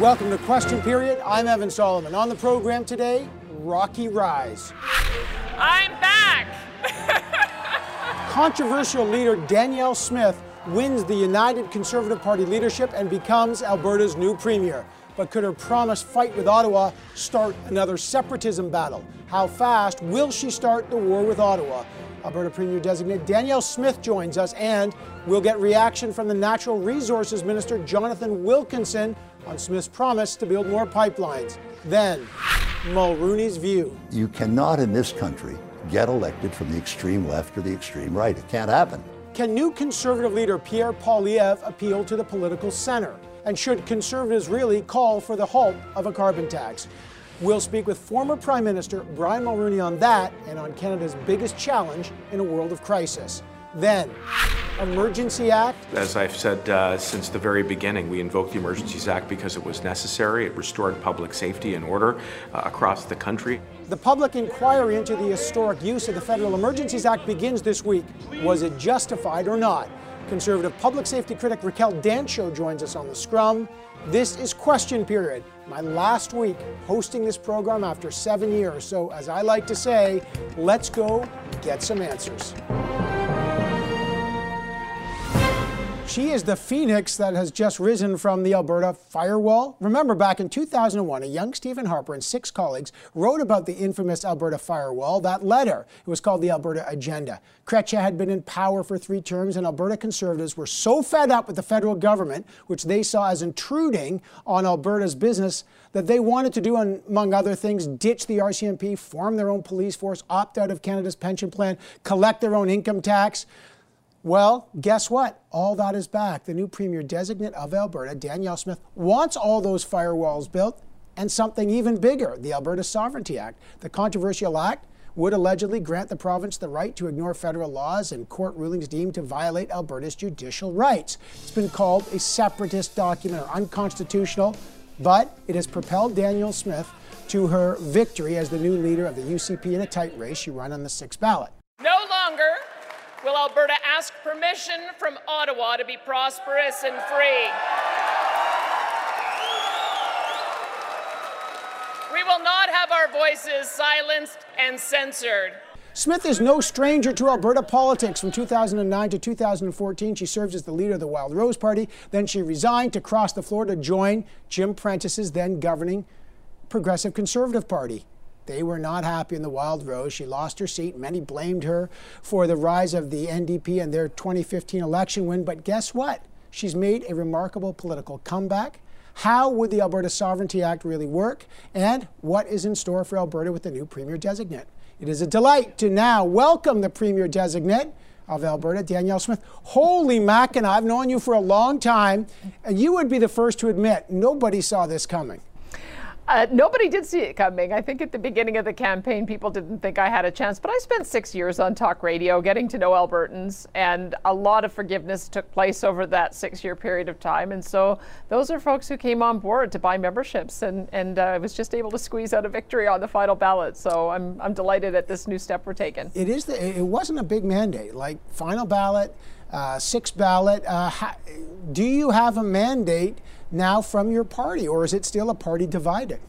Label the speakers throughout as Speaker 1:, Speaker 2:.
Speaker 1: Welcome to Question Period. I'm Evan Solomon. On the program today, Rocky Rise.
Speaker 2: I'm back.
Speaker 1: Controversial leader Danielle Smith wins the United Conservative Party leadership and becomes Alberta's new premier. But could her promised fight with Ottawa start another separatism battle? How fast will she start the war with Ottawa? Alberta Premier designate Danielle Smith joins us, and we'll get reaction from the Natural Resources Minister Jonathan Wilkinson on Smith's promise to build more pipelines. Then, Mulroney's view.
Speaker 3: You cannot in this country get elected from the extreme left or the extreme right. It can't happen.
Speaker 1: Can new Conservative leader Pierre Poilievre appeal to the political center? And should Conservatives really call for the halt of a carbon tax? We'll speak with former Prime Minister Brian Mulroney on that and on Canada's biggest challenge in a world of crisis. Then, Emergency Act.
Speaker 4: As I've said uh, since the very beginning, we invoked the Emergencies Act because it was necessary. It restored public safety and order uh, across the country.
Speaker 1: The public inquiry into the historic use of the Federal Emergencies Act begins this week. Was it justified or not? Conservative public safety critic Raquel Dancho joins us on the scrum. This is Question Period, my last week hosting this program after seven years. So, as I like to say, let's go get some answers. She is the phoenix that has just risen from the Alberta firewall. Remember, back in 2001, a young Stephen Harper and six colleagues wrote about the infamous Alberta firewall. That letter, it was called the Alberta Agenda. Chrétien had been in power for three terms, and Alberta Conservatives were so fed up with the federal government, which they saw as intruding on Alberta's business, that they wanted to do, among other things, ditch the RCMP, form their own police force, opt out of Canada's pension plan, collect their own income tax. Well, guess what? All that is back. The new Premier designate of Alberta, Danielle Smith, wants all those firewalls built and something even bigger the Alberta Sovereignty Act. The controversial act would allegedly grant the province the right to ignore federal laws and court rulings deemed to violate Alberta's judicial rights. It's been called a separatist document or unconstitutional, but it has propelled Danielle Smith to her victory as the new leader of the UCP in a tight race she won on the sixth ballot.
Speaker 2: No longer will Alberta ask permission from Ottawa to be prosperous and free. We will not have our voices silenced and censored.
Speaker 1: Smith is no stranger to Alberta politics. From 2009 to 2014, she served as the leader of the Wild Rose Party. Then she resigned to cross the floor to join Jim Prentice's then governing Progressive Conservative Party. They were not happy in the Wild Rose. She lost her seat. Many blamed her for the rise of the NDP and their 2015 election win. But guess what? She's made a remarkable political comeback. How would the Alberta Sovereignty Act really work? And what is in store for Alberta with the new Premier designate? It is a delight to now welcome the Premier designate of Alberta, Danielle Smith. Holy Mackinac, I've known you for a long time, and you would be the first to admit nobody saw this coming.
Speaker 5: Uh, nobody did see it coming. I think at the beginning of the campaign, people didn't think I had a chance. But I spent six years on talk radio, getting to know Albertans, and a lot of forgiveness took place over that six-year period of time. And so those are folks who came on board to buy memberships, and and uh, I was just able to squeeze out a victory on the final ballot. So I'm I'm delighted at this new step we're taking.
Speaker 1: It is. The, it wasn't a big mandate, like final ballot, uh, sixth ballot. Uh, do you have a mandate? now from your party, or is it still a party divided?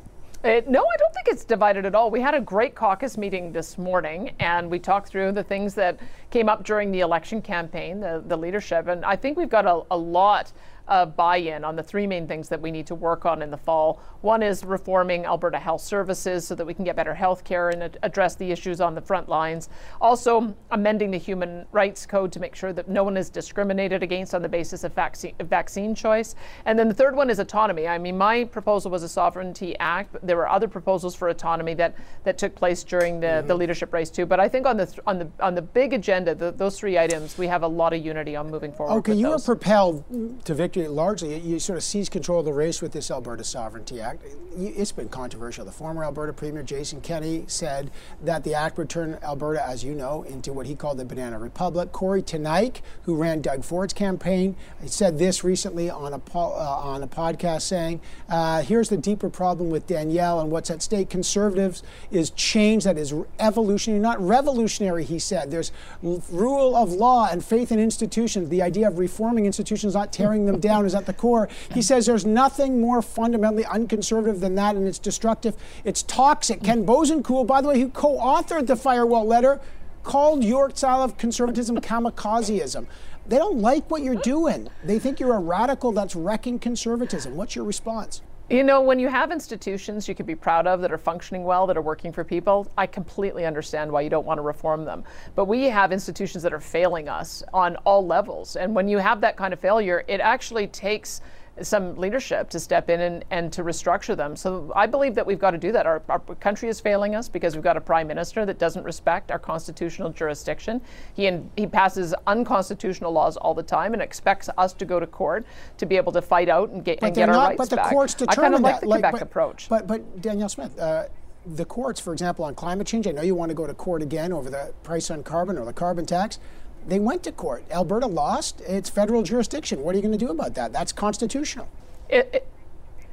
Speaker 5: It, no, I don't think it's divided at all. We had a great caucus meeting this morning, and we talked through the things that came up during the election campaign, the, the leadership, and I think we've got a, a lot of buy-in on the three main things that we need to work on in the fall. One is reforming Alberta Health Services so that we can get better health care and ad- address the issues on the front lines. Also, amending the Human Rights Code to make sure that no one is discriminated against on the basis of vaccine, vaccine choice. And then the third one is autonomy. I mean, my proposal was a Sovereignty Act. There were other proposals for autonomy that, that took place during the, mm-hmm. the leadership race too. But I think on the th- on the on the big agenda, the, those three items, we have a lot of unity on moving forward.
Speaker 1: Okay, you
Speaker 5: those.
Speaker 1: were propelled to victory largely, you sort of seized control of the race with this Alberta Sovereignty Act. It's been controversial. The former Alberta Premier Jason Kenney said that the act would turn Alberta, as you know, into what he called the Banana Republic. Kory Teneycke, who ran Doug Ford's campaign, said this recently on a, po- uh, on a podcast saying, uh, here's the deeper problem with Danielle and what's at stake. Conservatives is change that is evolutionary, not revolutionary, he said. There's rule of law and faith in institutions, the idea of reforming institutions, not tearing them down down is at the core. He says there's nothing more fundamentally unconservative than that, and it's destructive. It's toxic. Ken Boessenkool, by the way, who co-authored the firewall letter, called your style of conservatism kamikazeism. They don't like what you're doing. They think you're a radical that's wrecking conservatism. What's your response?
Speaker 5: You know, when you have institutions you can be proud of that are functioning well, that are working for people, I completely understand why you don't want to reform them. But we have institutions that are failing us on all levels. And when you have that kind of failure, it actually takes some leadership to step in and, and to restructure them. So I believe that we've got to do that. Our, our country is failing us because we've got a prime minister that doesn't respect our constitutional jurisdiction. He, in, he passes unconstitutional laws all the time and expects us to go to court to be able to fight out and get, and get
Speaker 1: not,
Speaker 5: our rights
Speaker 1: but the courts determine
Speaker 5: I kind of like
Speaker 1: that.
Speaker 5: the
Speaker 1: like,
Speaker 5: Quebec
Speaker 1: but,
Speaker 5: approach.
Speaker 1: But, but Danielle Smith, uh, the courts, for example, on climate change, I know you want to go to court again over the price on carbon or the carbon tax they went to court. Alberta lost. It's federal jurisdiction. What are you going to do about that? That's constitutional.
Speaker 5: It, it,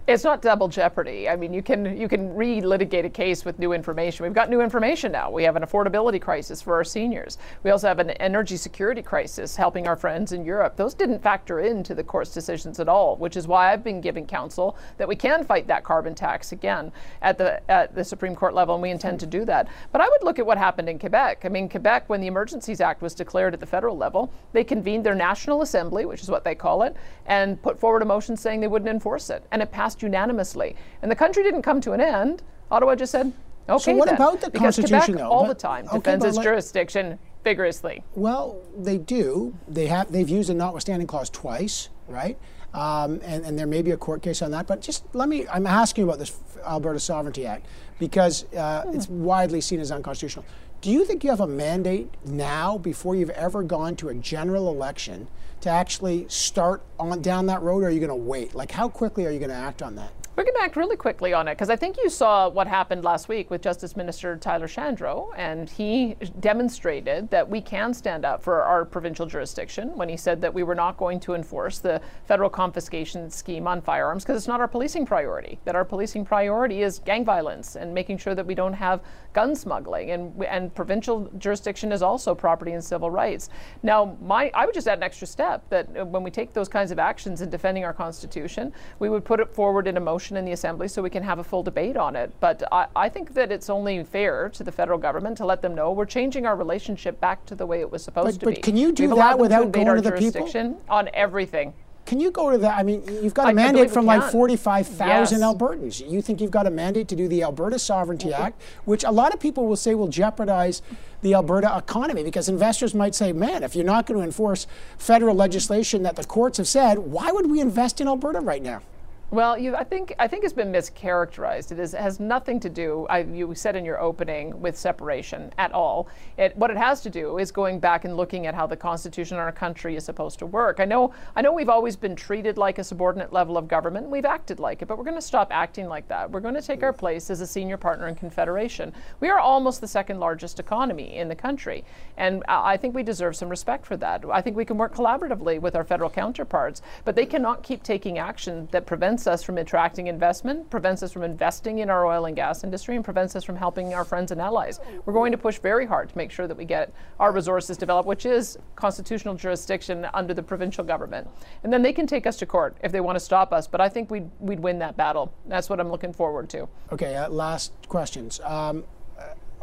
Speaker 5: it's not double jeopardy. I mean, you can you can re-litigate a case with new information. We've got new information now. We have an affordability crisis for our seniors. We also have an energy security crisis helping our friends in Europe. Those didn't factor into the court's decisions at all, which is why I've been giving counsel that we can fight that carbon tax again at the at the Supreme Court level, and we intend to do that. But I would look at what happened in Quebec. I mean, Quebec, when the Emergencies Act was declared at the federal level, they convened their National Assembly, which is what they call it, and put forward a motion saying they wouldn't enforce it, and it passed unanimously. And the country didn't come to an end. Ottawa just said, okay.
Speaker 1: So what
Speaker 5: then.
Speaker 1: about the
Speaker 5: because
Speaker 1: Constitution,
Speaker 5: Quebec
Speaker 1: though?
Speaker 5: all
Speaker 1: But-
Speaker 5: the time
Speaker 1: okay,
Speaker 5: defends its
Speaker 1: let-
Speaker 5: jurisdiction vigorously.
Speaker 1: Well, they do. They have. They've used a notwithstanding clause twice, right? Um, and, and there may be a court case on that. But just let me. I'm asking about this Alberta Sovereignty Act because uh, it's widely seen as unconstitutional. Do you think you have a mandate now, before you've ever gone to a general election, to actually start on down that road, or are you going to wait? Like, how quickly are you going to act on that?
Speaker 5: We're going to act really quickly on it because I think you saw what happened last week with Justice Minister Tyler Shandro, and he demonstrated that we can stand up for our provincial jurisdiction when he said that we were not going to enforce the federal confiscation scheme on firearms because it's not our policing priority. That our policing priority is gang violence and making sure that we don't have gun smuggling, and and provincial jurisdiction is also property and civil rights. Now, my I would just add an extra step that uh, when we take those kinds of actions in defending our constitution, we would put it forward in a motion in the assembly so we can have a full debate on it. But I, I think that it's only fair to the federal government to let them know we're changing our relationship back to the way it was supposed
Speaker 1: But-
Speaker 5: to
Speaker 1: but
Speaker 5: be.
Speaker 1: But can you do
Speaker 5: We've
Speaker 1: that without
Speaker 5: to
Speaker 1: going to the people?
Speaker 5: on everything?
Speaker 1: Can you go to that? I mean, you've got a
Speaker 5: I-
Speaker 1: mandate from like 45,000
Speaker 5: Yes.
Speaker 1: Albertans. You think you've got a mandate to do the Alberta Sovereignty mm-hmm. Act, which a lot of people will say will jeopardize the Alberta economy because investors might say, man, if you're not going to enforce federal legislation that the courts have said, why would we invest in Alberta right now?
Speaker 5: Well, you, I think I think it's been mischaracterized. It is, has nothing to do. I, you said in your opening with separation at all. It, what it has to do is going back and looking at how the Constitution in our country is supposed to work. I know. I know we've always been treated like a subordinate level of government. We've acted like it, but we're going to stop acting like that. We're going to take our place as a senior partner in Confederation. We are almost the second largest economy in the country, and I I think we deserve some respect for that. I think we can work collaboratively with our federal counterparts, but they cannot keep taking action that prevents us from attracting investment, prevents us from investing in our oil and gas industry, and prevents us from helping our friends and allies. We're going to push very hard to make sure that we get our resources developed, which is constitutional jurisdiction under the provincial government. And then they can take us to court if they want to stop us, but I think we'd, we'd win that battle. That's what I'm looking forward to.
Speaker 1: Okay, uh, last questions. Um,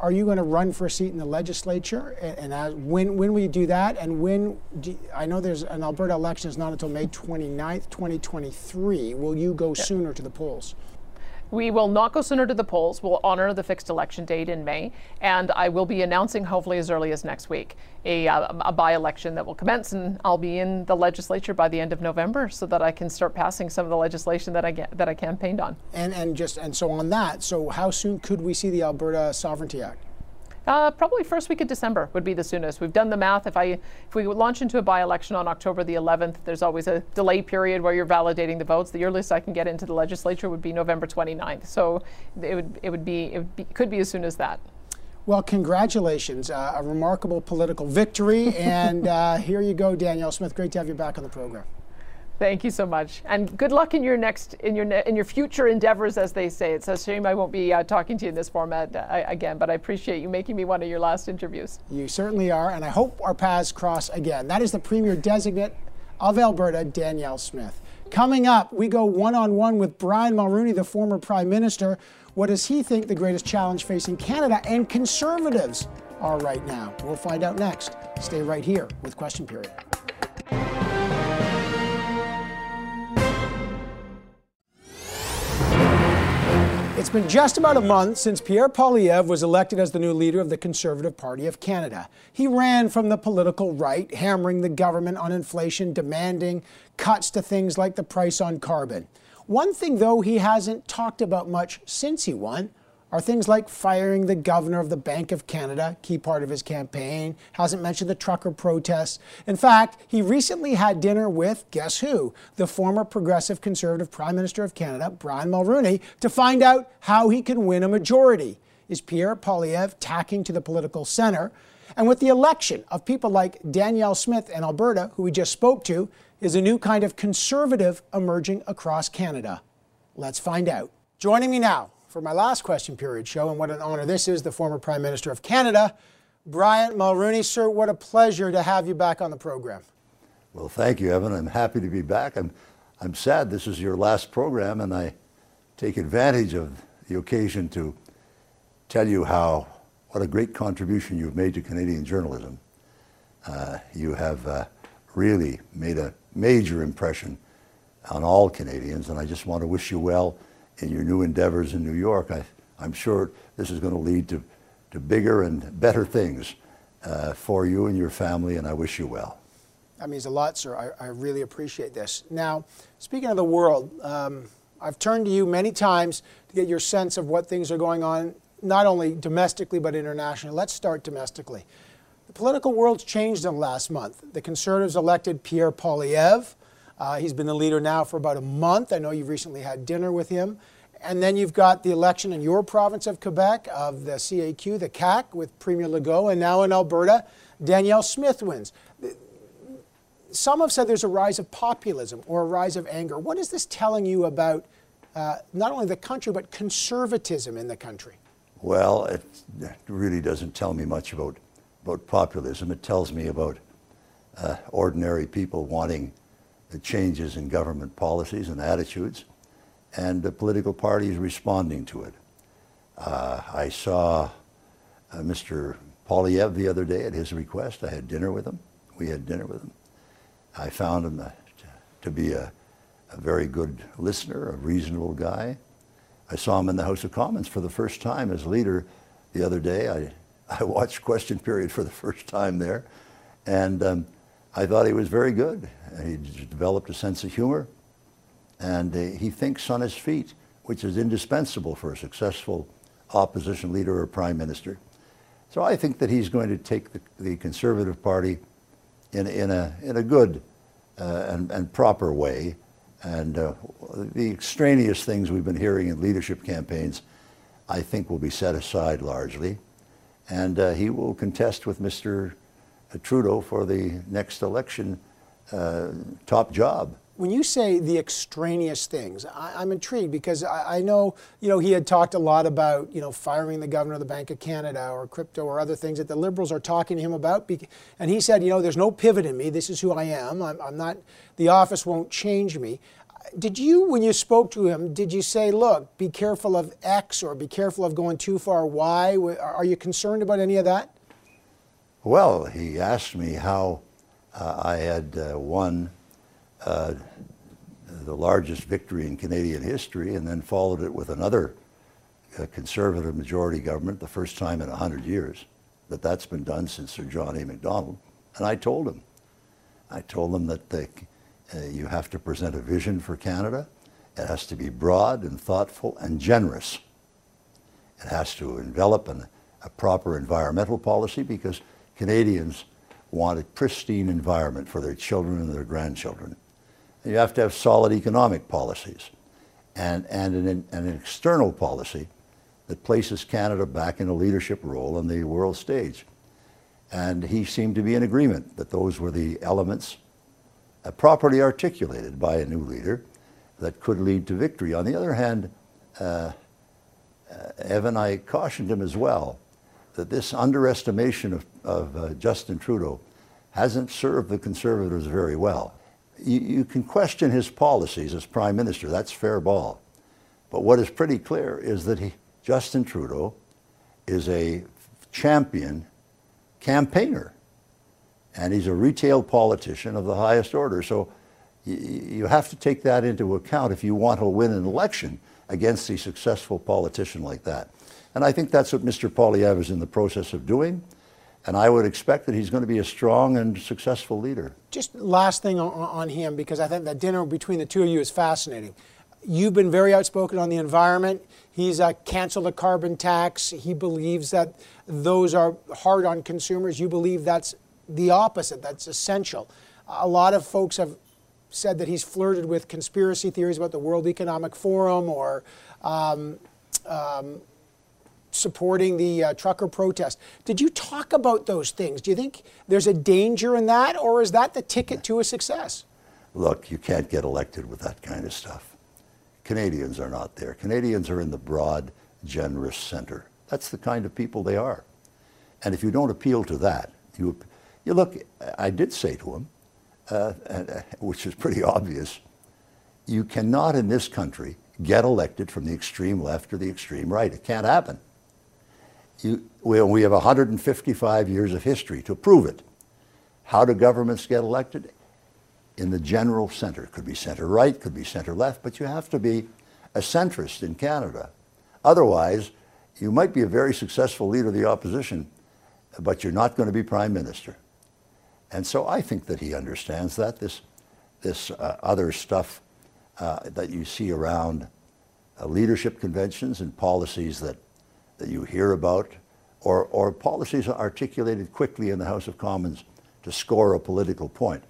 Speaker 1: are you going to run for a seat in the legislature? And, and uh, when when will you do that? And when do, I know there's an Alberta election is not until May 29th, 2023. Will you go sooner to the polls?
Speaker 5: We will not go sooner to the polls. We'll honor the fixed election date in May, and I will be announcing, hopefully as early as next week, a, uh, a by-election that will commence, and I'll be in the legislature by the end of November, so that I can start passing some of the legislation that I get, that I campaigned on.
Speaker 1: And and just and so on that. So how soon could we see the Alberta Sovereignty Act?
Speaker 5: Uh, probably first week of December would be the soonest. We've done the math. If I if we launch into a by-election on October the 11th, there's always a delay period where you're validating the votes. The earliest I can get into the legislature would be November 29th. So it would it would be it be, could be as soon as that.
Speaker 1: Well, congratulations, uh, a remarkable political victory, and uh, here you go, Danielle Smith. Great to have you back on the program.
Speaker 5: Thank you so much, and good luck in your next in your in your future endeavors, as they say. It's a shame I won't be uh, talking to you in this format uh, again, but I appreciate you making me one of your last interviews.
Speaker 1: You certainly are, and I hope our paths cross again. That is the Premier designate of Alberta, Danielle Smith. Coming up, we go one on one with Brian Mulroney, the former Prime Minister. What does he think the greatest challenge facing Canada and Conservatives are right now? We'll find out next. Stay right here with Question Period. It's been just about a month since Pierre Poilievre was elected as the new leader of the Conservative Party of Canada. He ran from the political right, hammering the government on inflation, demanding cuts to things like the price on carbon. One thing, though, he hasn't talked about much since he won are things like firing the governor of the Bank of Canada, key part of his campaign, hasn't mentioned the trucker protests. In fact, he recently had dinner with, guess who? The former progressive conservative Prime Minister of Canada, Brian Mulroney, to find out how he can win a majority. Is Pierre Poilievre tacking to the political center? And with the election of people like Danielle Smith in Alberta, who we just spoke to, is a new kind of conservative emerging across Canada? Let's find out. Joining me now for my last question period show, and what an honor this is, the former Prime Minister of Canada, Brian Mulroney. Sir, what a pleasure to have you back on the program.
Speaker 3: Well, thank you, Evan. I'm happy to be back. I'm, I'm sad this is your last program, and I take advantage of the occasion to tell you how what a great contribution you've made to Canadian journalism. Uh, you have uh, really made a major impression on all Canadians, and I just want to wish you well in your new endeavors in New York. I, I'm sure this is going to lead to, to bigger and better things uh, for you and your family, and I wish you well.
Speaker 1: That means a lot, sir. I, I really appreciate this. Now, speaking of the world, um, I've turned to you many times to get your sense of what things are going on, not only domestically but internationally. Let's start domestically. The political world's changed in the last month. The Conservatives elected Pierre Poilievre. Uh, he's been the leader now for about a month. I know you've recently had dinner with him. And then you've got the election in your province of Quebec of the CAQ, the CAC, with Premier Legault, and now in Alberta, Danielle Smith wins. Some have said there's a rise of populism or a rise of anger. What is this telling you about uh, not only the country, but conservatism in the country?
Speaker 3: Well, it really doesn't tell me much about, about populism. It tells me about uh, ordinary people wanting the changes in government policies and attitudes, and the political parties responding to it. Uh, I saw uh, Mr. Poilievre the other day at his request. I had dinner with him. We had dinner with him. I found him uh, to be a, a very good listener, a reasonable guy. I saw him in the House of Commons for the first time as leader the other day. I, I watched question period for the first time there. And um, I thought he was very good. He developed a sense of humor, and uh, he thinks on his feet, which is indispensable for a successful opposition leader or prime minister. So I think that he's going to take the, the Conservative Party in, in, a, in a good uh, and, and proper way. And uh, the extraneous things we've been hearing in leadership campaigns, I think, will be set aside largely. And uh, he will contest with Mr. Trudeau for the next election uh, top job.
Speaker 1: When you say the extraneous things, I, am intrigued because I, I, know, you know, he had talked a lot about, you know, firing the governor of the Bank of Canada or crypto or other things that the Liberals are talking to him about. And he said, you know, there's no pivot in me. This is who I am. I'm, I'm not, the office won't change me. Did you, when you spoke to him, did you say, look, be careful of X or be careful of going too far Y? Are you concerned about any of that?
Speaker 3: Well, he asked me how uh, I had uh, won uh, the largest victory in Canadian history and then followed it with another uh, conservative majority government, the first time in 100 years that that's been done since Sir John A. Macdonald. And I told him, I told him that uh, you have to present a vision for Canada. It has to be broad and thoughtful and generous. It has to envelop an, a proper environmental policy because Canadians want a pristine environment for their children and their grandchildren. And you have to have solid economic policies and, and an, an external policy that places Canada back in a leadership role on the world stage. And he seemed to be in agreement that those were the elements uh, properly articulated by a new leader that could lead to victory. On the other hand, uh, uh, Evan, I cautioned him as well that this underestimation of, of uh, Justin Trudeau hasn't served the Conservatives very well. you, you can question his policies as prime minister. That's fair ball. But what is pretty clear is that he, Justin Trudeau is a champion campaigner. And he's a retail politician of the highest order. So you, you have to take that into account if you want to win an election against a successful politician like that. And I think that's what Mr. Poilievre is in the process of doing. And I would expect that he's going to be a strong and successful leader.
Speaker 1: Just last thing on, on him, because I think that dinner between the two of you is fascinating. You've been very outspoken on the environment. He's uh, canceled the carbon tax. He believes that those are hard on consumers. You believe that's the opposite, that's essential. A lot of folks have said that he's flirted with conspiracy theories about the World Economic Forum or um, um, supporting the uh, trucker protest. Did you talk about those things? Do you think there's a danger in that, or is that the ticket to a success?
Speaker 3: Look, you can't get elected with that kind of stuff. Canadians are not there. Canadians are in the broad, generous center. That's the kind of people they are. And if you don't appeal to that, you, you look, I did say to him, uh, uh, which is pretty obvious, you cannot in this country get elected from the extreme left or the extreme right. It can't happen. You, we, we have 155 years of history to prove it. How do governments get elected? In the general center. Could be center right, could be center left, but you have to be a centrist in Canada. Otherwise, you might be a very successful leader of the opposition, but you're not going to be prime minister. And so I think that he understands that. This, this uh, other stuff uh, that you see around uh, leadership conventions and policies that, that you hear about, or, or policies articulated quickly in the House of Commons to score a political point.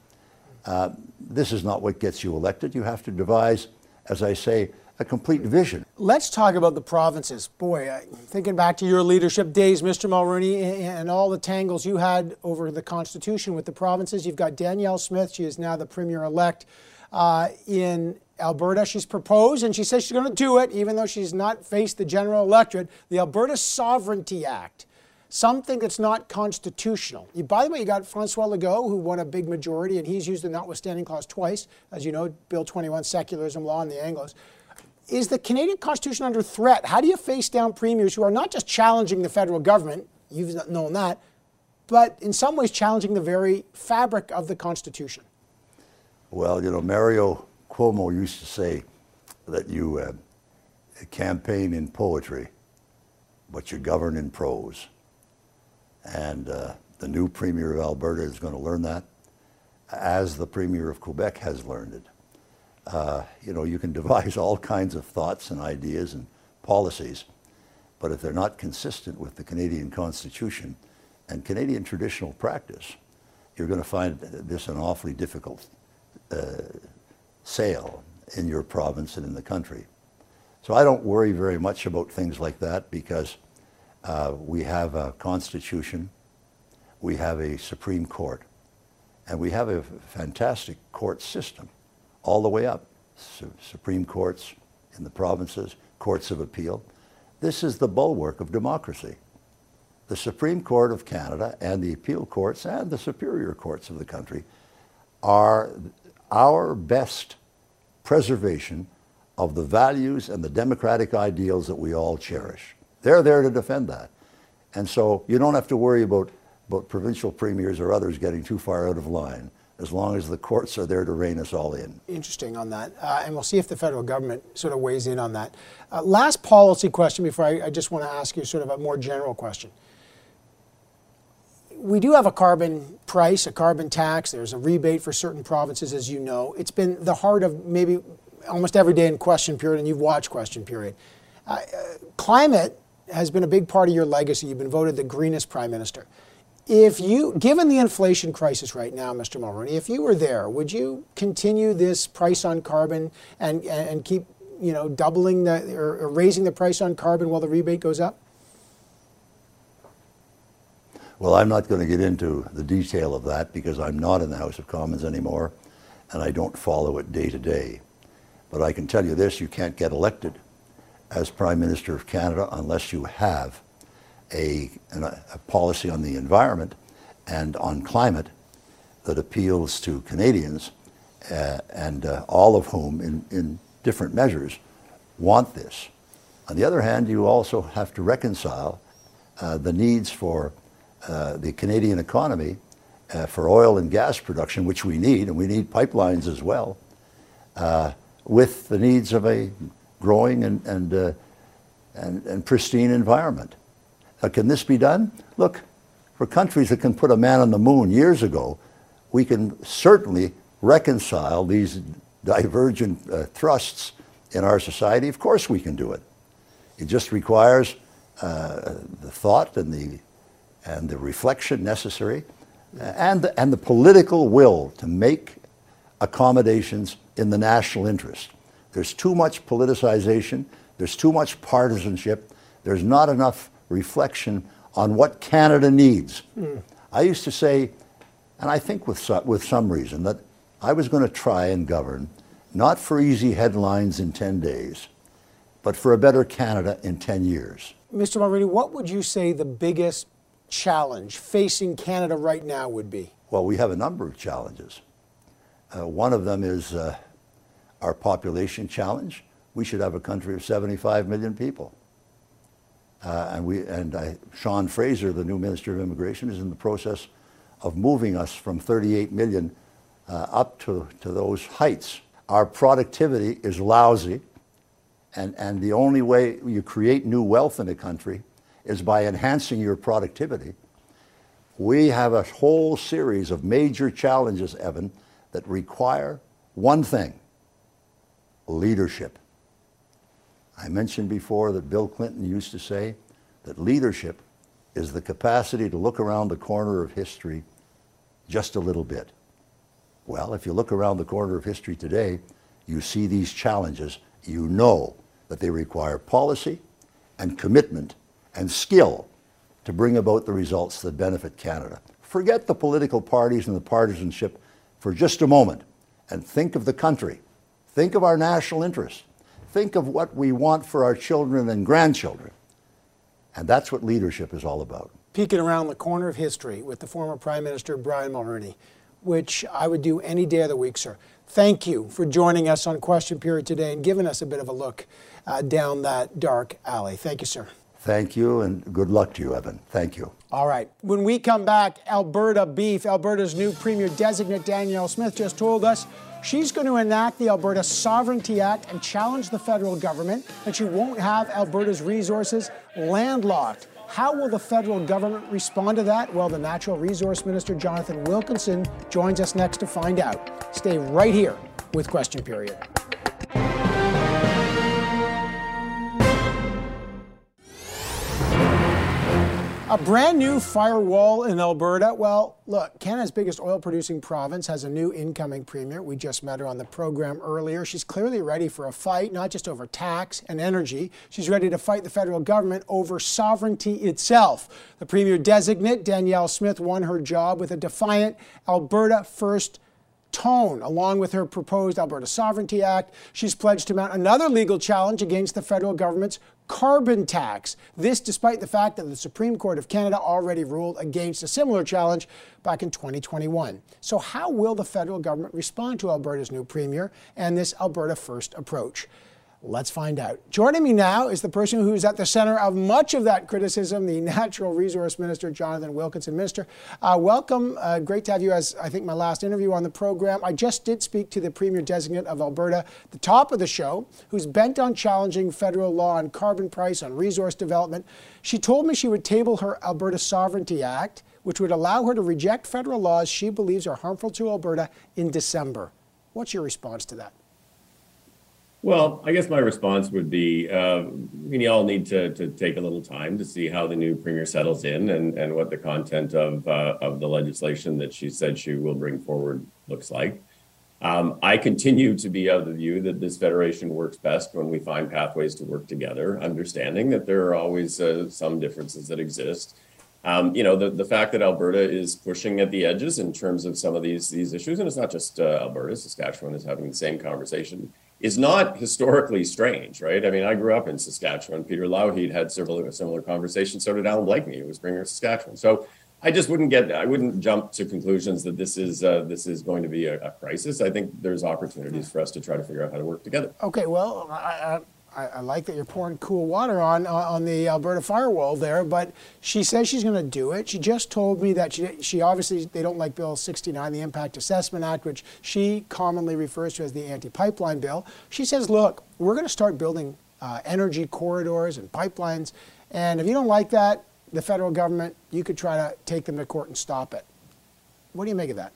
Speaker 3: Uh, this is not what gets you elected. You have to devise, as I say, a complete vision.
Speaker 1: Let's talk about the provinces. Boy, thinking back to your leadership days, Mr. Mulroney, and all the tangles you had over the Constitution with the provinces. You've got Danielle Smith. She is now the Premier elect uh, in Alberta. She's proposed, and she says she's going to do it, even though she's not faced the general electorate, the Alberta Sovereignty Act something that's not constitutional. You, by the way, you got Francois Legault, who won a big majority, and he's used the notwithstanding clause twice. As you know, Bill 21, secularism law, and the Anglos is the Canadian Constitution under threat? How do you face down premiers who are not just challenging the federal government, you've known that, but in some ways challenging the very fabric of the Constitution?
Speaker 3: Well, you know, Mario Cuomo used to say that you uh, campaign in poetry, but you govern in prose. And uh, the new Premier of Alberta is going to learn that, as the Premier of Quebec has learned it. Uh, you know, you can devise all kinds of thoughts and ideas and policies, but if they're not consistent with the Canadian Constitution and Canadian traditional practice, you're going to find this an awfully difficult uh, sale in your province and in the country. So I don't worry very much about things like that because uh, we have a constitution, we have a Supreme Court, and we have a fantastic court system all the way up. Su- Supreme Courts in the provinces, courts of appeal. This is the bulwark of democracy. The Supreme Court of Canada and the appeal courts and the superior courts of the country are our best preservation of the values and the democratic ideals that we all cherish. They're there to defend that. And so you don't have to worry about, about provincial premiers or others getting too far out of line as long as the courts are there to rein us all in.
Speaker 1: Interesting on that. Uh, and we'll see if the federal government sort of weighs in on that. Uh, last policy question before I, I just want to ask you sort of a more general question. We do have a carbon price, a carbon tax. There's a rebate for certain provinces, as you know. It's been the heart of maybe almost every day in question period, and you've watched question period. Uh, climate has been a big part of your legacy. You've been voted the greenest prime minister. If you, given the inflation crisis right now, Mr. Mulroney, if you were there, would you continue this price on carbon and, and keep, you know, doubling the or, or raising the price on carbon while the rebate goes up?
Speaker 3: Well, I'm not going to get into the detail of that because I'm not in the House of Commons anymore and I don't follow it day to day. But I can tell you this, you can't get elected as Prime Minister of Canada unless you have a, a policy on the environment and on climate that appeals to Canadians uh, and uh, all of whom, in, in different measures, want this. On the other hand, you also have to reconcile uh, the needs for uh, the Canadian economy uh, for oil and gas production, which we need, and we need pipelines as well, uh, with the needs of a growing and, and, uh, and, and, pristine environment. can this be done? Look, for countries that can put a man on the moon years ago, we can certainly reconcile these divergent uh, thrusts in our society. Of course we can do it. It just requires the thought and the, and the reflection necessary and the, and the political will to make accommodations in the national interest. There's too much politicization, there's too much partisanship, there's not enough reflection on what Canada needs. Mm. I used to say, and I think with some, with some reason, that I was going to try and govern not for easy headlines in 10 days, but for a better Canada in 10 years.
Speaker 1: Mr. Mulroney, what would you say the biggest challenge facing Canada right now would be?
Speaker 3: Well, we have a number of challenges. Uh, one of them is uh, our population challenge. We should have a country of 75 million people. Uh, and we, and I, Sean Fraser, the new Minister of Immigration, is in the process of moving us from 38 million uh, up to, to those heights. Our productivity is lousy, and, and the only way you create new wealth in a country is by enhancing your productivity. We have a whole series of major challenges, Evan, that require one thing leadership. I mentioned before that Bill Clinton used to say that leadership is the capacity to look around the corner of history just a little bit. Well, if you look around the corner of history today, you see these challenges. You know that they require policy and commitment and skill to bring about the results that benefit Canada. Forget the political parties and the partisanship for just a moment and think of the country. Think of our national interests. Think of what we want for our children and grandchildren. And that's what leadership is all about.
Speaker 1: Peeking around the corner of history with the former Prime Minister Brian Mulroney, which I would do any day of the week, sir. Thank you for joining us on Question Period today and giving us a bit of a look uh, down that dark alley. Thank you, sir.
Speaker 3: Thank you, and good luck to you, Evan. Thank you.
Speaker 1: All right. When we come back, Alberta Beef, Alberta's new Premier designate Danielle Smith just told us she's going to enact the Alberta Sovereignty Act and challenge the federal government, and she won't have Alberta's resources landlocked. How will the federal government respond to that? Well, the Natural Resource Minister, Jonathan Wilkinson, joins us next to find out. Stay right here with Question Period. A brand new firewall in Alberta. Well, look, Canada's biggest oil producing province has a new incoming premier. We just met her on the program earlier. She's clearly ready for a fight, not just over tax and energy. She's ready to fight the federal government over sovereignty itself. The premier designate, Danielle Smith, won her job with a defiant Alberta First tone. Along with her proposed Alberta Sovereignty Act, she's pledged to mount another legal challenge against the federal government's carbon tax. This despite the fact that the Supreme Court of Canada already ruled against a similar challenge back in 2021. So, how will the federal government respond to Alberta's new premier and this Alberta First approach? Let's find out. Joining me now is the person who's at the center of much of that criticism, the Natural Resource Minister, Jonathan Wilkinson. Minister, uh, welcome. Uh, great to have you as I think my last interview on the program. I just did speak to the Premier Designate of Alberta, the top of the show, who's bent on challenging federal law on carbon price, on resource development. She told me she would table her Alberta Sovereignty Act, which would allow her to reject federal laws she believes are harmful to Alberta in December. What's your response to that?
Speaker 6: Well, I guess my response would be uh, we all need to, to take a little time to see how the new premier settles in and, and what the content of, uh, of the legislation that she said she will bring forward looks like. Um, I continue to be of the view that this federation works best when we find pathways to work together, understanding that there are always uh, some differences that exist. Um, you know, the, the fact that Alberta is pushing at the edges in terms of some of these these issues, and it's not just uh, Alberta, Saskatchewan is having the same conversation is not historically strange, right? I mean, I grew up in Saskatchewan. Peter Lougheed had several similar conversations. So did Allan Blakeney, who was Premier of Saskatchewan. So I just wouldn't get I wouldn't jump to conclusions that this is uh, this is going to be a, a, crisis. I think there's opportunities for us to try to figure out how to work together.
Speaker 1: Okay, well, I, I, I like that you're pouring cool water on on the Alberta firewall there, but she says she's going to do it. She just told me that she she obviously they don't like Bill 69, the Impact Assessment Act, which she commonly refers to as the anti-pipeline bill. She says, look, we're going to start building uh, energy corridors and pipelines, and if you don't like that, the federal government, you could try to take them to court and stop it. What do you make of that?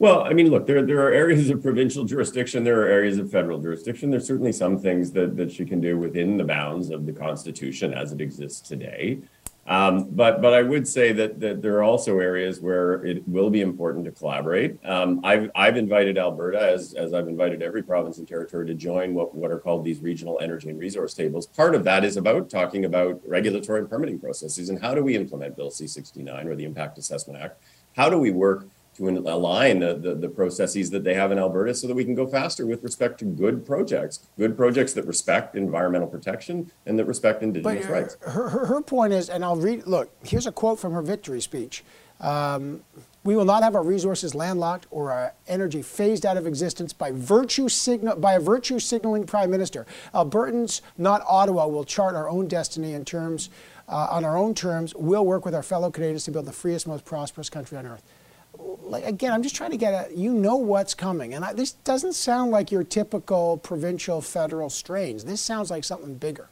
Speaker 6: Well, I mean, look, there, there are areas of provincial jurisdiction, there are areas of federal jurisdiction. There's certainly some things that, that she can do within the bounds of the Constitution as it exists today. Um, but but I would say that, that there are also areas where it will be important to collaborate. Um, I've I've invited Alberta, as as I've invited every province and territory, to join what what are called these regional energy and resource tables. Part of that is about talking about regulatory and permitting processes and how do we implement Bill C69 or the Impact Assessment Act. How do we work to align the, the, the, processes that they have in Alberta so that we can go faster with respect to good projects, good projects that respect environmental protection and that respect Indigenous
Speaker 1: but
Speaker 6: rights.
Speaker 1: Her, her, her, point is, and I'll read, look, here's a quote from her victory speech. Um, we will not have our resources landlocked or our energy phased out of existence by virtue signal by a virtue signaling prime minister. Albertans, not Ottawa, will chart our own destiny in terms uh, on our own terms. We'll work with our fellow Canadians to build the freest, most prosperous country on earth like again, I'm just trying to get a. You know what's coming, and I, this doesn't sound like your typical provincial federal strains. This sounds like something bigger.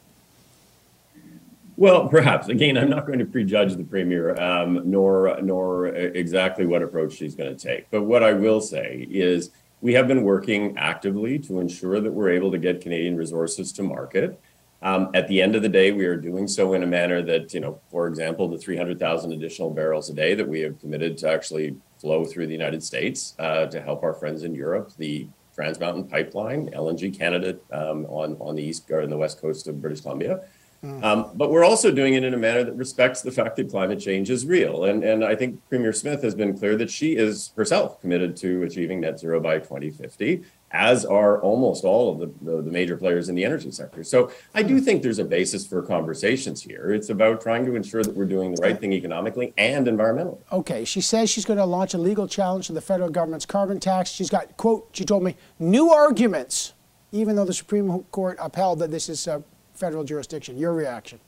Speaker 6: Well, perhaps. Again, I'm not going to prejudge the premier, um, nor nor exactly what approach she's going to take. But what I will say is, we have been working actively to ensure that we're able to get Canadian resources to market. Um, at the end of the day, we are doing so in a manner that, you know, for example, the 300,000 additional barrels a day that we have committed to actually flow through the United States uh, to help our friends in Europe, the Trans Mountain Pipeline, LNG Canada um, on, on the east or in the west coast of British Columbia. Mm. Um, but we're also doing it in a manner that respects the fact that climate change is real. And, and I think Premier Smith has been clear that she is herself committed to achieving net zero by 2050 as are almost all of the, the, the, major players in the energy sector. So I do hmm. think there's a basis for conversations here. It's about trying to ensure that we're doing the right thing economically and environmentally.
Speaker 1: Okay, she says she's going to launch a legal challenge to the federal government's carbon tax. She's got, quote, she told me, new arguments, even though the Supreme Court upheld that this is a federal jurisdiction. Your reaction?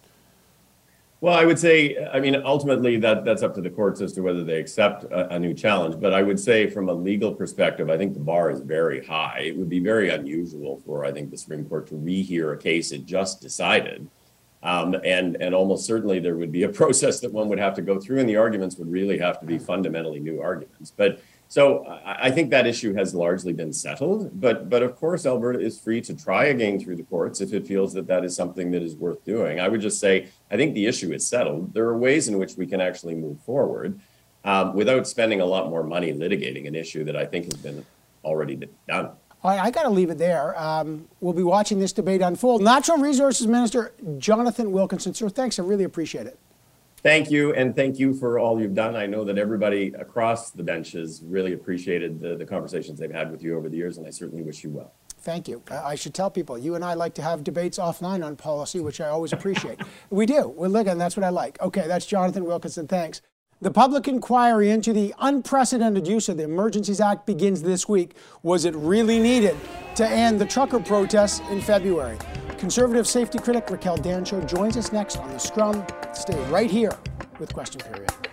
Speaker 6: Well, I would say, I mean, ultimately that that's up to the courts as to whether they accept a, a, new challenge. But I would say, from a legal perspective, I think the bar is very high. It would be very unusual for I think the Supreme Court to rehear a case it just decided, um, and and almost certainly there would be a process that one would have to go through, and the arguments would really have to be fundamentally new arguments. But so I think that issue has largely been settled, but but of course Alberta is free to try again through the courts if it feels that that is something that is worth doing. I would just say I think the issue is settled. There are ways in which we can actually move forward um, without spending a lot more money litigating an issue that I think has been already done.
Speaker 1: All right, I got to leave it there. Um, we'll be watching this debate unfold. Natural Resources Minister Jonathan Wilkinson, sir, thanks. I really appreciate it.
Speaker 6: Thank you, and thank you for all you've done. I know that everybody across the benches really appreciated the, the conversations they've had with you over the years, and I certainly wish you well.
Speaker 1: Thank you. I should tell people, you and I like to have debates offline on policy, which I always appreciate. we do. We're looking, that's what I like. Okay, that's Jonathan Wilkinson. Thanks. The public inquiry into the unprecedented use of the Emergencies Act begins this week. Was it really needed to end the trucker protests in February? Conservative safety critic Raquel Dancho joins us next on The Scrum. Stay right here with Question Period.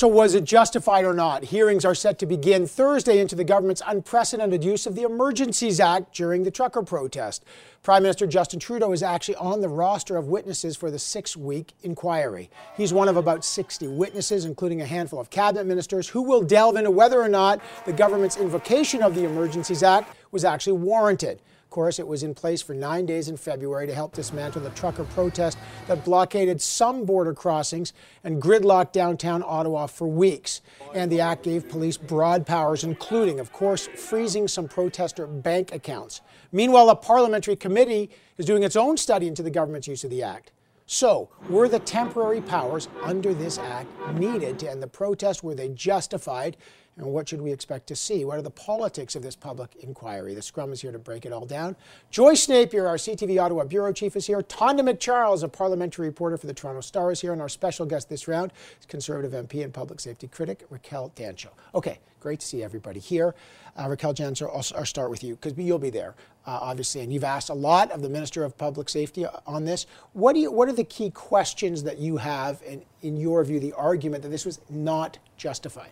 Speaker 1: So, was it justified or not? Hearings are set to begin Thursday into the government's unprecedented use of the Emergencies Act during the trucker protest. Prime Minister Justin Trudeau is actually on the roster of witnesses for the six week inquiry. He's one of about 60 witnesses, including a handful of cabinet ministers, who will delve into whether or not the government's invocation of the Emergencies Act was actually warranted. Of course, it was in place for nine days in February to help dismantle the trucker protest that blockaded some border crossings and gridlocked downtown Ottawa for weeks. And the act gave police broad powers, including, of course, freezing some protester bank accounts. Meanwhile, a parliamentary committee is doing its own study into the government's use of the act. So, were the temporary powers under this act needed to end the protest? Were they justified? And what should we expect to see? What are the politics of this public inquiry? The Scrum is here to break it all down. Joyce Napier, our CTV Ottawa bureau chief, is here. Tonda MacCharles, a parliamentary reporter for the Toronto Star, is here, and our special guest this round is Conservative MP and public safety critic Raquel Dancho. Okay, great to see everybody here. Uh, Raquel Dancho, I'll, I'll start with you because you'll be there, uh, obviously, and you've asked a lot of the Minister of Public Safety on this. What do you? What are the key questions that you have, and in your view, the argument that this was not justified?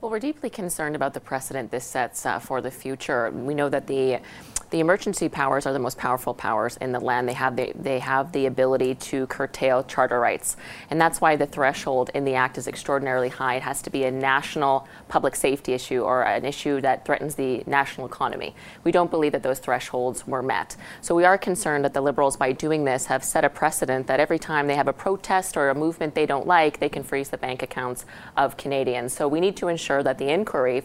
Speaker 7: Well, we're deeply concerned about the precedent this sets uh, for the future. We know that the the emergency powers are the most powerful powers in the land. They have the, they have the ability to curtail charter rights. And that's why the threshold in the Act is extraordinarily high. It has to be a national public safety issue or an issue that threatens the national economy. We don't believe that those thresholds were met. So we are concerned that the Liberals, by doing this, have set a precedent that every time they have a protest or a movement they don't like, they can freeze the bank accounts of Canadians. So we need to ensure that the inquiry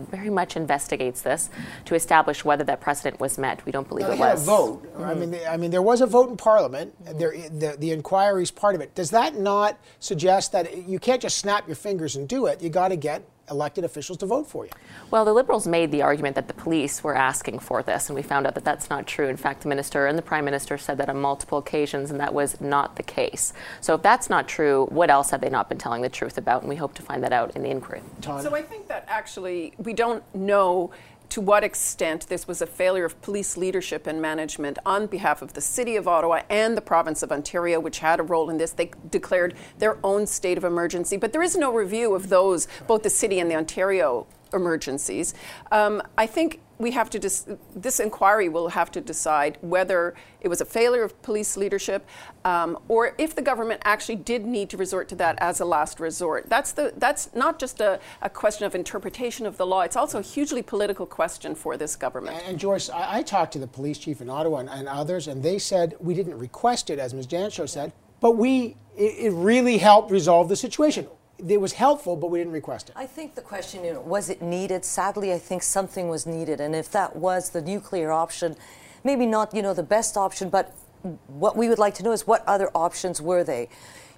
Speaker 7: very much investigates this to establish whether that precedent was met. We don't believe
Speaker 1: now,
Speaker 7: it was.
Speaker 1: a vote. Mm-hmm. I mean, I mean, there was a vote in Parliament. There, the, the inquiry is part of it. Does that not suggest that you can't just snap your fingers and do it? You got to get elected officials to vote for you.
Speaker 7: Well, the Liberals made the argument that the police were asking for this, and we found out that that's not true. In fact, the minister and the prime minister said that on multiple occasions, and that was not the case. So if that's not true, what else have they not been telling the truth about? And we hope to find that out in the inquiry.
Speaker 8: So I think that actually we don't know to what extent this was a failure of police leadership and management on behalf of the City of Ottawa and the province of Ontario, which had a role in this. They declared their own state of emergency, but there is no review of those, both the City and the Ontario emergencies. Um, I think we have to this inquiry will have to decide whether it was a failure of police leadership um, or if the government actually did need to resort to that as a last resort. That's the that's not just a, a question of interpretation of the law. It's also a hugely political question for this government.
Speaker 1: And, and Joyce, I, I, talked to the police chief in Ottawa and, and, others, and they said we didn't request it, as Ms. Dancho said, but we it, it really helped resolve the situation it was helpful, but we didn't request it.
Speaker 9: I think the question, you know, was it needed? Sadly, I think something was needed, and if that was the nuclear option, maybe not, you know, the best option, but what we would like to know is what other options were they?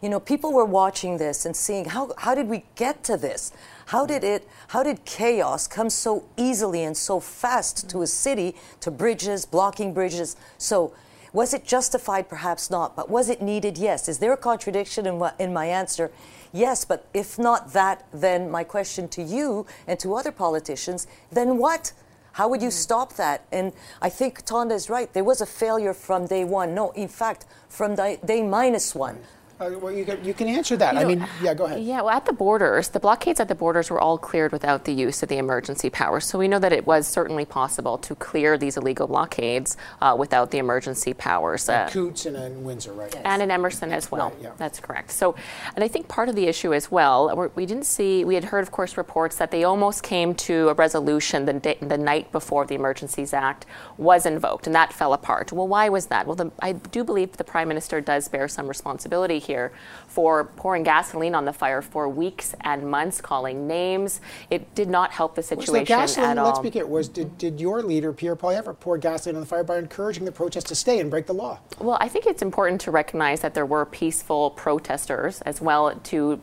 Speaker 9: You know, people were watching this and seeing how how did we get to this? How did it? How did chaos come so easily and so fast to a city, to bridges, blocking bridges? So. Was it justified? Perhaps not. But was it needed? Yes. Is there a contradiction in, in my answer? Yes, but if not that, then my question to you and to other politicians, then what? How would you mm. stop that? And I think Tonda is right. There was a failure from day one. No, in fact, from day minus one.
Speaker 1: Uh, well, you can, you can answer that. You I mean, yeah, go ahead.
Speaker 7: Yeah, well, at the borders, the blockades at the borders were all cleared without the use of the emergency powers. So we know that it was certainly possible to clear these illegal blockades uh, without the emergency powers.
Speaker 1: Uh, Coutts and in Windsor, right? Yes.
Speaker 7: And in Emerson as well. Right, yeah. That's correct. So, and I think part of the issue as well, we didn't see, we had heard, of course, reports that they almost came to a resolution the, day, the night before the Emergencies Act was invoked, and that fell apart. Well, why was that? Well, the, I do believe the Prime Minister does bear some responsibility here for pouring gasoline on the fire for weeks and months, calling names. It did not help the situation
Speaker 1: was the gasoline,
Speaker 7: at all.
Speaker 1: Let's be clear. Was did, did your leader Pierre Poilievre pour gasoline on the fire by encouraging the protests to stay and break the law?
Speaker 7: Well, I think it's important to recognize that there were peaceful protesters as well to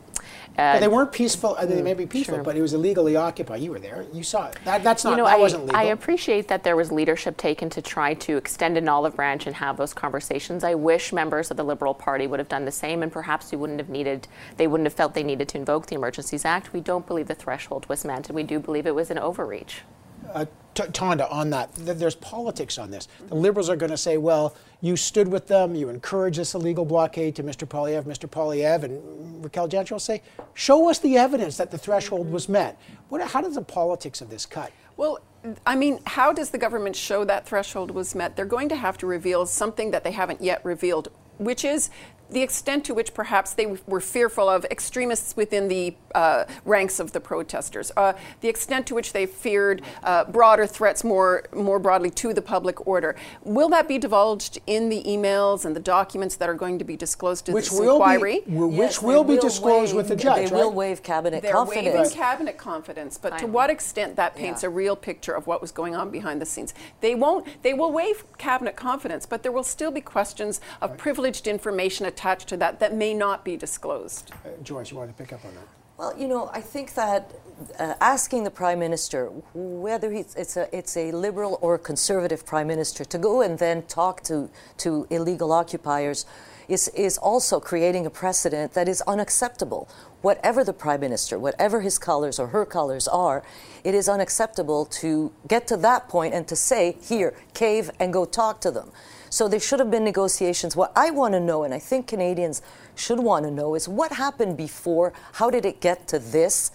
Speaker 1: uh, they weren't peaceful. Uh, they may be peaceful, sure. but it was illegally occupied. You were there. You saw it. That, that's not.
Speaker 7: You know,
Speaker 1: that
Speaker 7: I,
Speaker 1: wasn't legal.
Speaker 7: I appreciate that there was leadership taken to try to extend an olive branch and have those conversations. I wish members of the Liberal Party would have done the same, and perhaps we wouldn't have needed. They wouldn't have felt they needed to invoke the Emergencies Act. We don't believe the threshold was met, and we do believe it was an overreach.
Speaker 1: Uh, Tonda, on that, there's politics on this. The Liberals are going to say, well, you stood with them, you encouraged this illegal blockade to Mr. Poilievre, Mr. Poilievre, and Raquel Dancho will say, show us the evidence that the threshold was met. What, how does the politics of this cut?
Speaker 8: Well, I mean, how does the government show that threshold was met? They're going to have to reveal something that they haven't yet revealed, which is the extent to which perhaps they were fearful of extremists within the uh, ranks of the protesters, uh, the extent to which they feared uh, broader threats more, more broadly to the public order. Will that be divulged in the emails and the documents that are going to be disclosed to
Speaker 1: which
Speaker 8: this inquiry?
Speaker 1: Be, which yes, will be disclosed
Speaker 9: waive,
Speaker 1: with the judge,
Speaker 9: They right? will waive cabinet
Speaker 8: They're
Speaker 9: confidence.
Speaker 8: They're waiving cabinet confidence, but to what extent that paints yeah. a real picture of what was going on behind the scenes. They won't, they will waive cabinet confidence, but there will still be questions of right. privileged information attached to that that may not be disclosed.
Speaker 1: Uh, Joyce, you want to pick up on that?
Speaker 9: Well, you know, I think that uh, asking the prime minister whether it's a it's a liberal or a conservative prime minister to go and then talk to to illegal occupiers is is also creating a precedent that is unacceptable. Whatever the prime minister, whatever his colors or her colors are, it is unacceptable to get to that point and to say, "Here, cave and go talk to them." So there should have been negotiations. What I want to know, and I think Canadians should want to know, is what happened before? How did it get to this?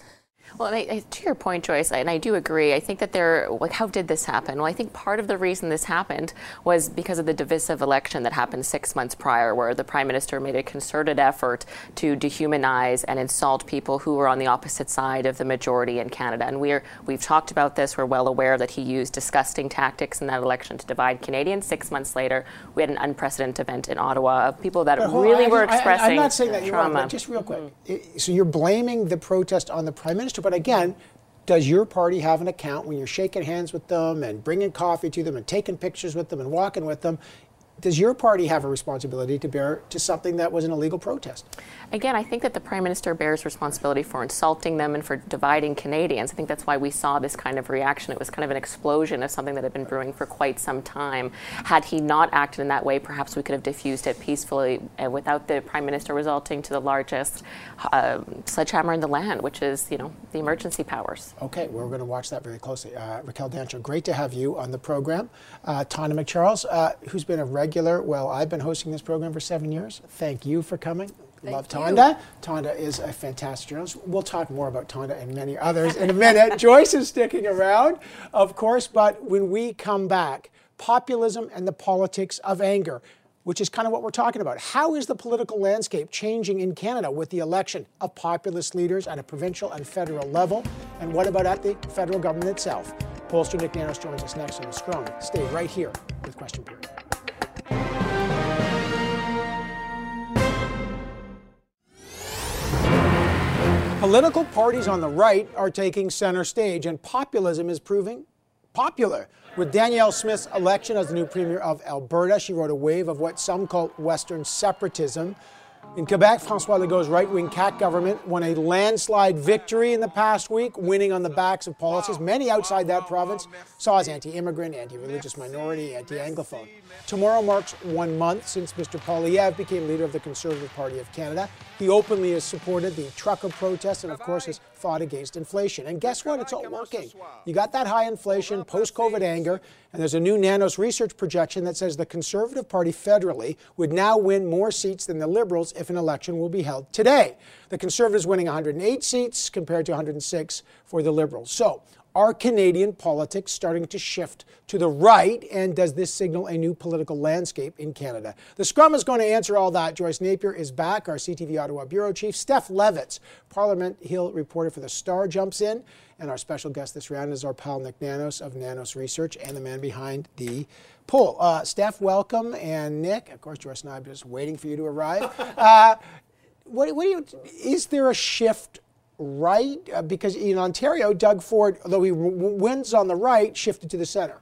Speaker 7: Well, I, to your point, Joyce, and I do agree. I think that there, like, how did this happen? Well, I think part of the reason this happened was because of the divisive election that happened six months prior, where the prime minister made a concerted effort to dehumanize and insult people who were on the opposite side of the majority in Canada. And we're we've talked about this. We're well aware that he used disgusting tactics in that election to divide Canadians. Six months later, we had an unprecedented event in Ottawa of people that really
Speaker 1: I,
Speaker 7: were
Speaker 1: I,
Speaker 7: expressing
Speaker 1: I, am not saying that you're
Speaker 7: trauma.
Speaker 1: wrong, but just real quick. Mm-hmm. So you're blaming the protest on the prime minister, but again, does your party have an account when you're shaking hands with them and bringing coffee to them and taking pictures with them and walking with them? Does your party have a responsibility to bear to something that was an illegal protest?
Speaker 7: Again, I think that the Prime Minister bears responsibility for insulting them and for dividing Canadians. I think that's why we saw this kind of reaction. It was kind of an explosion of something that had been brewing for quite some time. Had he not acted in that way, perhaps we could have diffused it peacefully uh, without the Prime Minister resulting to the largest uh, sledgehammer in the land, which is, you know, the emergency powers.
Speaker 1: Okay, well, we're going to watch that very closely. Uh, Raquel Dancho, great to have you on the program. Uh, Tonda MacCharles, uh, who's been a regular, well, I've been hosting this program for seven years. Thank you for coming.
Speaker 8: Thank
Speaker 1: Love
Speaker 8: you.
Speaker 1: Tonda. Tonda is a fantastic journalist. We'll talk more about Tonda and many others in a minute. Joyce is sticking around, of course, but when we come back, populism and the politics of anger, which is kind of what we're talking about. How is the political landscape changing in Canada with the election of populist leaders at a provincial and federal level? And what about at the federal government itself? Pollster Nick Nanos joins us next on The Scrum. Stay right here with Question Period. Political parties on the right are taking center stage, and populism is proving popular. With Danielle Smith's election as the new Premier of Alberta, she rode a wave of what some call Western separatism. In Quebec, Francois Legault's right wing CAQ government won a landslide victory in the past week, winning on the backs of policies many outside that province saw as anti immigrant, anti religious minority, anti Anglophone. Tomorrow marks one month since Mr. Poilievre became leader of the Conservative Party of Canada. He openly has supported the trucker protest and, of course, has fought against inflation. And guess what? It's all working. You got that high inflation, post COVID anger, and there's a new Nanos research projection that says the Conservative Party federally would now win more seats than the Liberals if an election will be held today. The Conservatives winning 108 seats compared to 106 for the Liberals. So, are Canadian politics starting to shift to the right? And does this signal a new political landscape in Canada? The Scrum is going to answer all that. Joyce Napier is back, our CTV Ottawa Bureau Chief. Steph Levitz, Parliament Hill reporter for The Star, jumps in. And our special guest this round is our pal Nick Nanos of Nanos Research and the man behind the poll. Uh, Steph, welcome. And Nick, of course, Joyce and I are just waiting for you to arrive. uh, what, what do you, is there a shift right? Uh, because in Ontario, Doug Ford, though he wins on the right, shifted to the center.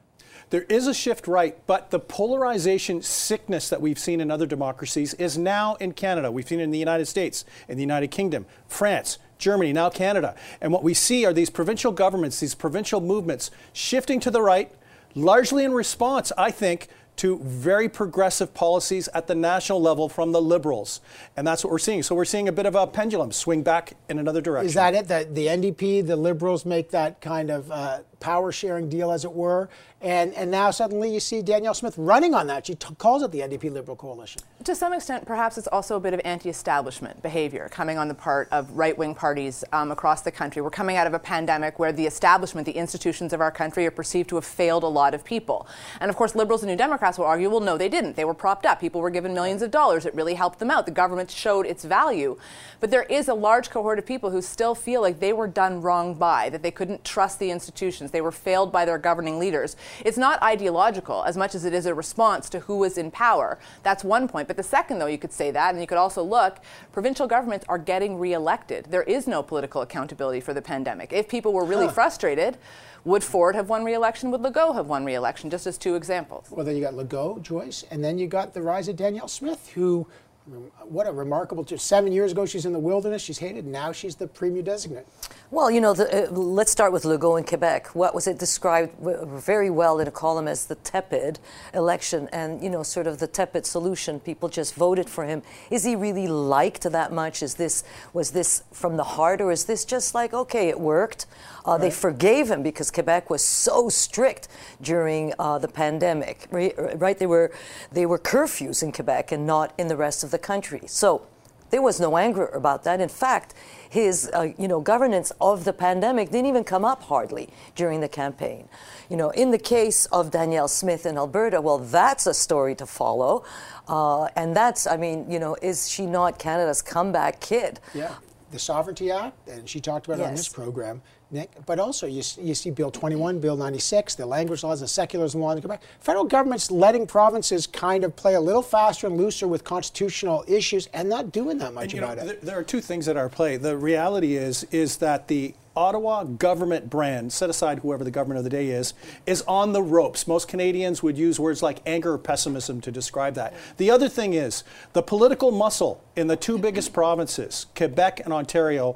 Speaker 10: There is a shift right, but the polarization sickness that we've seen in other democracies is now in Canada. We've seen it in the United States, in the United Kingdom, France, Germany, now Canada. And what we see are these provincial governments, these provincial movements shifting to the right, largely in response, I think, to very progressive policies at the national level from the Liberals. And that's what we're seeing. So we're seeing a bit of a pendulum swing back in another direction.
Speaker 1: Is that it? That the NDP, the Liberals make that kind of uh, power sharing deal, as it were? And, and now suddenly you see Danielle Smith running on that. She calls it the NDP Liberal Coalition.
Speaker 11: To some extent, perhaps it's also a bit of anti establishment behavior coming on the part of right wing parties um, across the country. We're coming out of a pandemic where the establishment, the institutions of our country, are perceived to have failed a lot of people. And of course, liberals and New Democrats will argue well, no, they didn't. They were propped up. People were given millions of dollars. It really helped them out. The government showed its value. But there is a large cohort of people who still feel like they were done wrong by, that they couldn't trust the institutions, they were failed by their governing leaders. It's not ideological as much as it is a response to who is in power. That's one point. But the second, though, you could say that, and you could also look, provincial governments are getting reelected. There is no political accountability for the pandemic. If people were really
Speaker 1: Huh.
Speaker 11: frustrated, would Ford have won re-election? Would Legault have won re-election? Just as two examples.
Speaker 1: Well, then you got Legault, Joyce, and then you got the rise of Danielle Smith, who what a remarkable. Just seven years ago, she's in the wilderness. She's hated. Now she's the premier designate.
Speaker 9: Well, you know, the, uh, let's start with Legault in Quebec. What was it described very well in a column as the tepid election, and you know, sort of the tepid solution. People just voted for him. Is he really liked that much? Is this was this from the heart, or is this just like okay, it worked? Uh, right. They forgave him because Quebec was so strict during uh, the pandemic. Right? They were they were curfews in Quebec and not in the rest of the country. So there was no anger about that. In fact, his uh, you know governance of the pandemic didn't even come up hardly during the campaign. You know, in the case of Danielle Smith in Alberta, well, that's a story to follow, uh, and that's I mean, you know, is she not Canada's comeback kid?
Speaker 1: Yeah, the Sovereignty Act, and she talked about yes. it on this program. Nick. But also, you, you see Bill 21, Bill 96, the language laws, the secularism law in Quebec. Federal government's letting provinces kind of play a little faster and looser with constitutional issues and not doing that much
Speaker 10: and,
Speaker 1: about
Speaker 10: know,
Speaker 1: it.
Speaker 10: There, there are two things that are at play. The reality is is that the Ottawa government brand, set aside whoever the government of the day is, is on the ropes. Most Canadians would use words like anger or pessimism to describe that. The other thing is the political muscle in the two biggest provinces, Quebec and Ontario,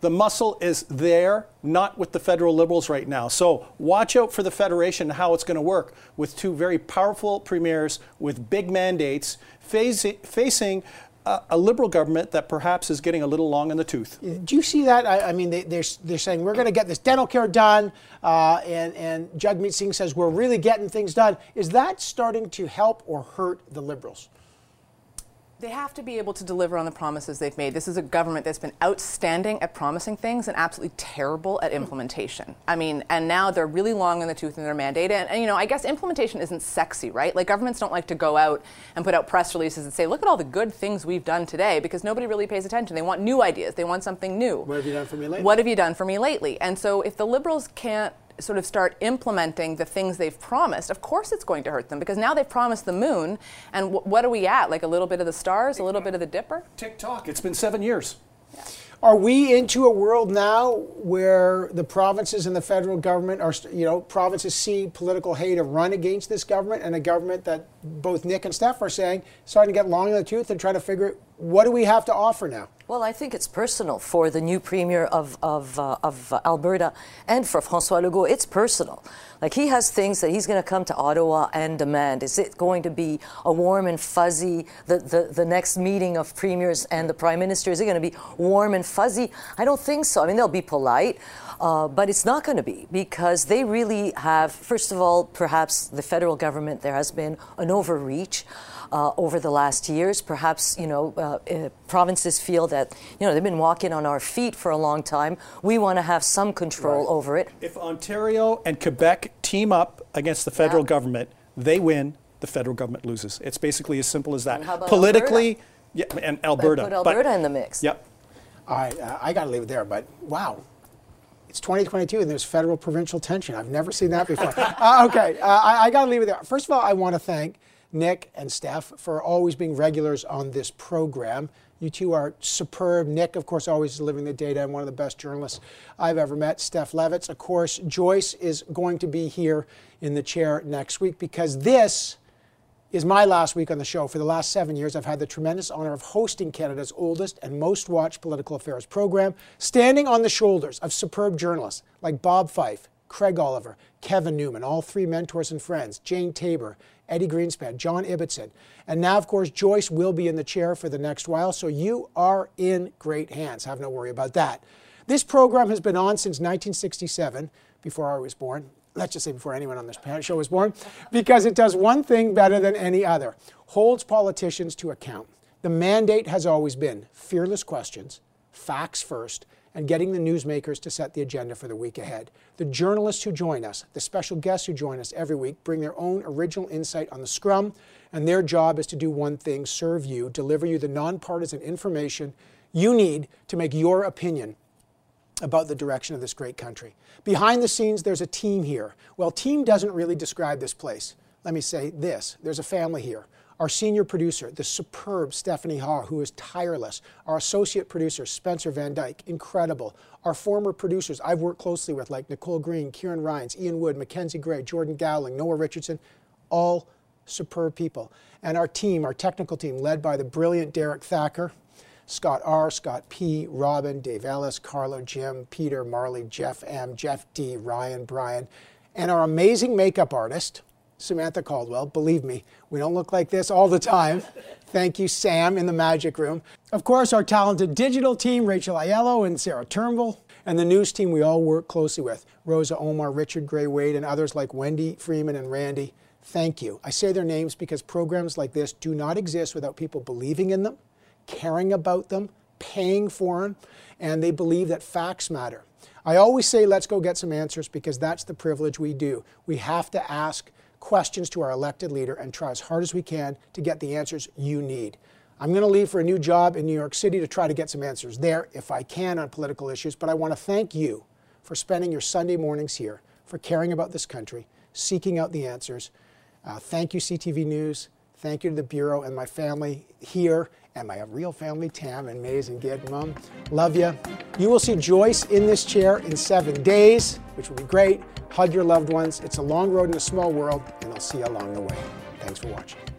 Speaker 10: the muscle is there, not with the federal liberals right now. So watch out for the federation and how it's going to work with two very powerful premiers with big mandates facing, a, a, liberal government that perhaps is getting a little long in the tooth.
Speaker 1: Do you see that? I, I mean, they, are they're, they're saying we're going to get this dental care done, uh, and, and Jagmeet Singh says we're really getting things done. Is that starting to help or hurt the liberals?
Speaker 11: They have to be able to deliver on the promises they've made. This is a government that's been outstanding at promising things and absolutely terrible at implementation. I mean, and now they're really long in the tooth in their mandate. And, and, you know, I guess implementation isn't sexy, right? Like governments don't like to go out and put out press releases and say, look at all the good things we've done today because nobody really pays attention. They want new ideas. They want something new.
Speaker 1: What have you done for me lately?
Speaker 11: What have you done for me lately? And so if the liberals can't sort of start implementing the things they've promised, of course it's going to hurt them because now they've promised the moon, and w- what are we at? Like a little bit of the stars, a little bit of the dipper?
Speaker 10: TikTok. It's been seven years.
Speaker 1: Yeah. Are we into a world now where the provinces and the federal government are, you know, provinces see political hate and run against this government, and a government that both Nick and Steph are saying starting to get long in the tooth and trying to figure what do we have to offer now?
Speaker 9: Well, I think it's personal for the new premier of, of, uh, of Alberta and for Francois Legault. It's personal. Like he has things that he's going to come to Ottawa and demand. Is it going to be a warm and fuzzy, the, the, the next meeting of premiers and the prime minister? Is it going to be warm and fuzzy? I don't think so. I mean, they'll be polite. Uh, but it's not going to be because they really have, first of all, perhaps the federal government, there has been an overreach uh, over the last years. Perhaps, you know, uh, uh, provinces feel that, you know, they've been walking on our feet for a long time. We want to have some control right. over it.
Speaker 10: If Ontario and Quebec team up against the federal yeah. government, they win, the federal government loses. It's basically as simple as that. Politically,
Speaker 9: Alberta?
Speaker 10: yeah, and Alberta.
Speaker 9: But put Alberta but, in the mix.
Speaker 10: Yep.
Speaker 1: All right, uh, I got to leave it there, but wow. It's 2022 and there's federal provincial tension. I've never seen that before. uh, okay, uh, I, I got to leave it there. First of all, I want to thank Nick and Steph for always being regulars on this program. You two are superb. Nick, of course, always delivering the data and one of the best journalists I've ever met. Steph Levitz, of course. Joyce is going to be here in the chair next week because this is my last week on the show. For the last seven years, I've had the tremendous honor of hosting Canada's oldest and most watched political affairs program, standing on the shoulders of superb journalists like Bob Fife, Craig Oliver, Kevin Newman, all three mentors and friends, Jane Taber, Eddie Greenspan, John Ibbitson. And now, of course, Joyce will be in the chair for the next while, so you are in great hands. Have no worry about that. This program has been on since 1967, before I was born. Let's just say before anyone on this show was born, because it does one thing better than any other holds politicians to account. The mandate has always been fearless questions, facts first, and getting the newsmakers to set the agenda for the week ahead. The journalists who join us, the special guests who join us every week, bring their own original insight on the scrum, and their job is to do one thing serve you, deliver you the nonpartisan information you need to make your opinion about the direction of this great country. Behind the scenes, there's a team here. Well, team doesn't really describe this place. Let me say this there's a family here. Our senior producer, the superb Stephanie Ha, who is tireless. Our associate producer, Spencer Van Dyke, incredible. Our former producers I've worked closely with, like Nicole Green, Kieran Rines, Ian Wood, Mackenzie Gray, Jordan Gowling, Noah Richardson, all superb people. And our team, our technical team, led by the brilliant Derek Thacker, Scott R., Scott P., Robin, Dave Ellis, Carlo, Jim, Peter, Marley, Jeff M., Jeff D., Ryan, Brian, and our amazing makeup artist, Samantha Caldwell. Believe me, we don't look like this all the time. Thank you, Sam, in the magic room. Of course, our talented digital team, Rachel Aiello and Sarah Turnbull, and the news team we all work closely with, Rosa Omar, Richard Gray Wade, and others like Wendy Freeman and Randy. Thank you. I say their names because programs like this do not exist without people believing in them, caring about them, paying for them, and they believe that facts matter. I always say, let's go get some answers because that's the privilege we do. We have to ask questions to our elected leader and try as hard as we can to get the answers you need. I'm going to leave for a new job in New York City to try to get some answers there if I can on political issues, but I want to thank you for spending your Sunday mornings here, for caring about this country, seeking out the answers. Uh, thank you, CTV News. Thank you to the Bureau and my family here and my real family, Tam and Maze and Gid. Mom, love you. You will see Joyce in this chair in seven days, which will be great. Hug your loved ones. It's a long road in a small world, and I'll see you along the way. Thanks for watching.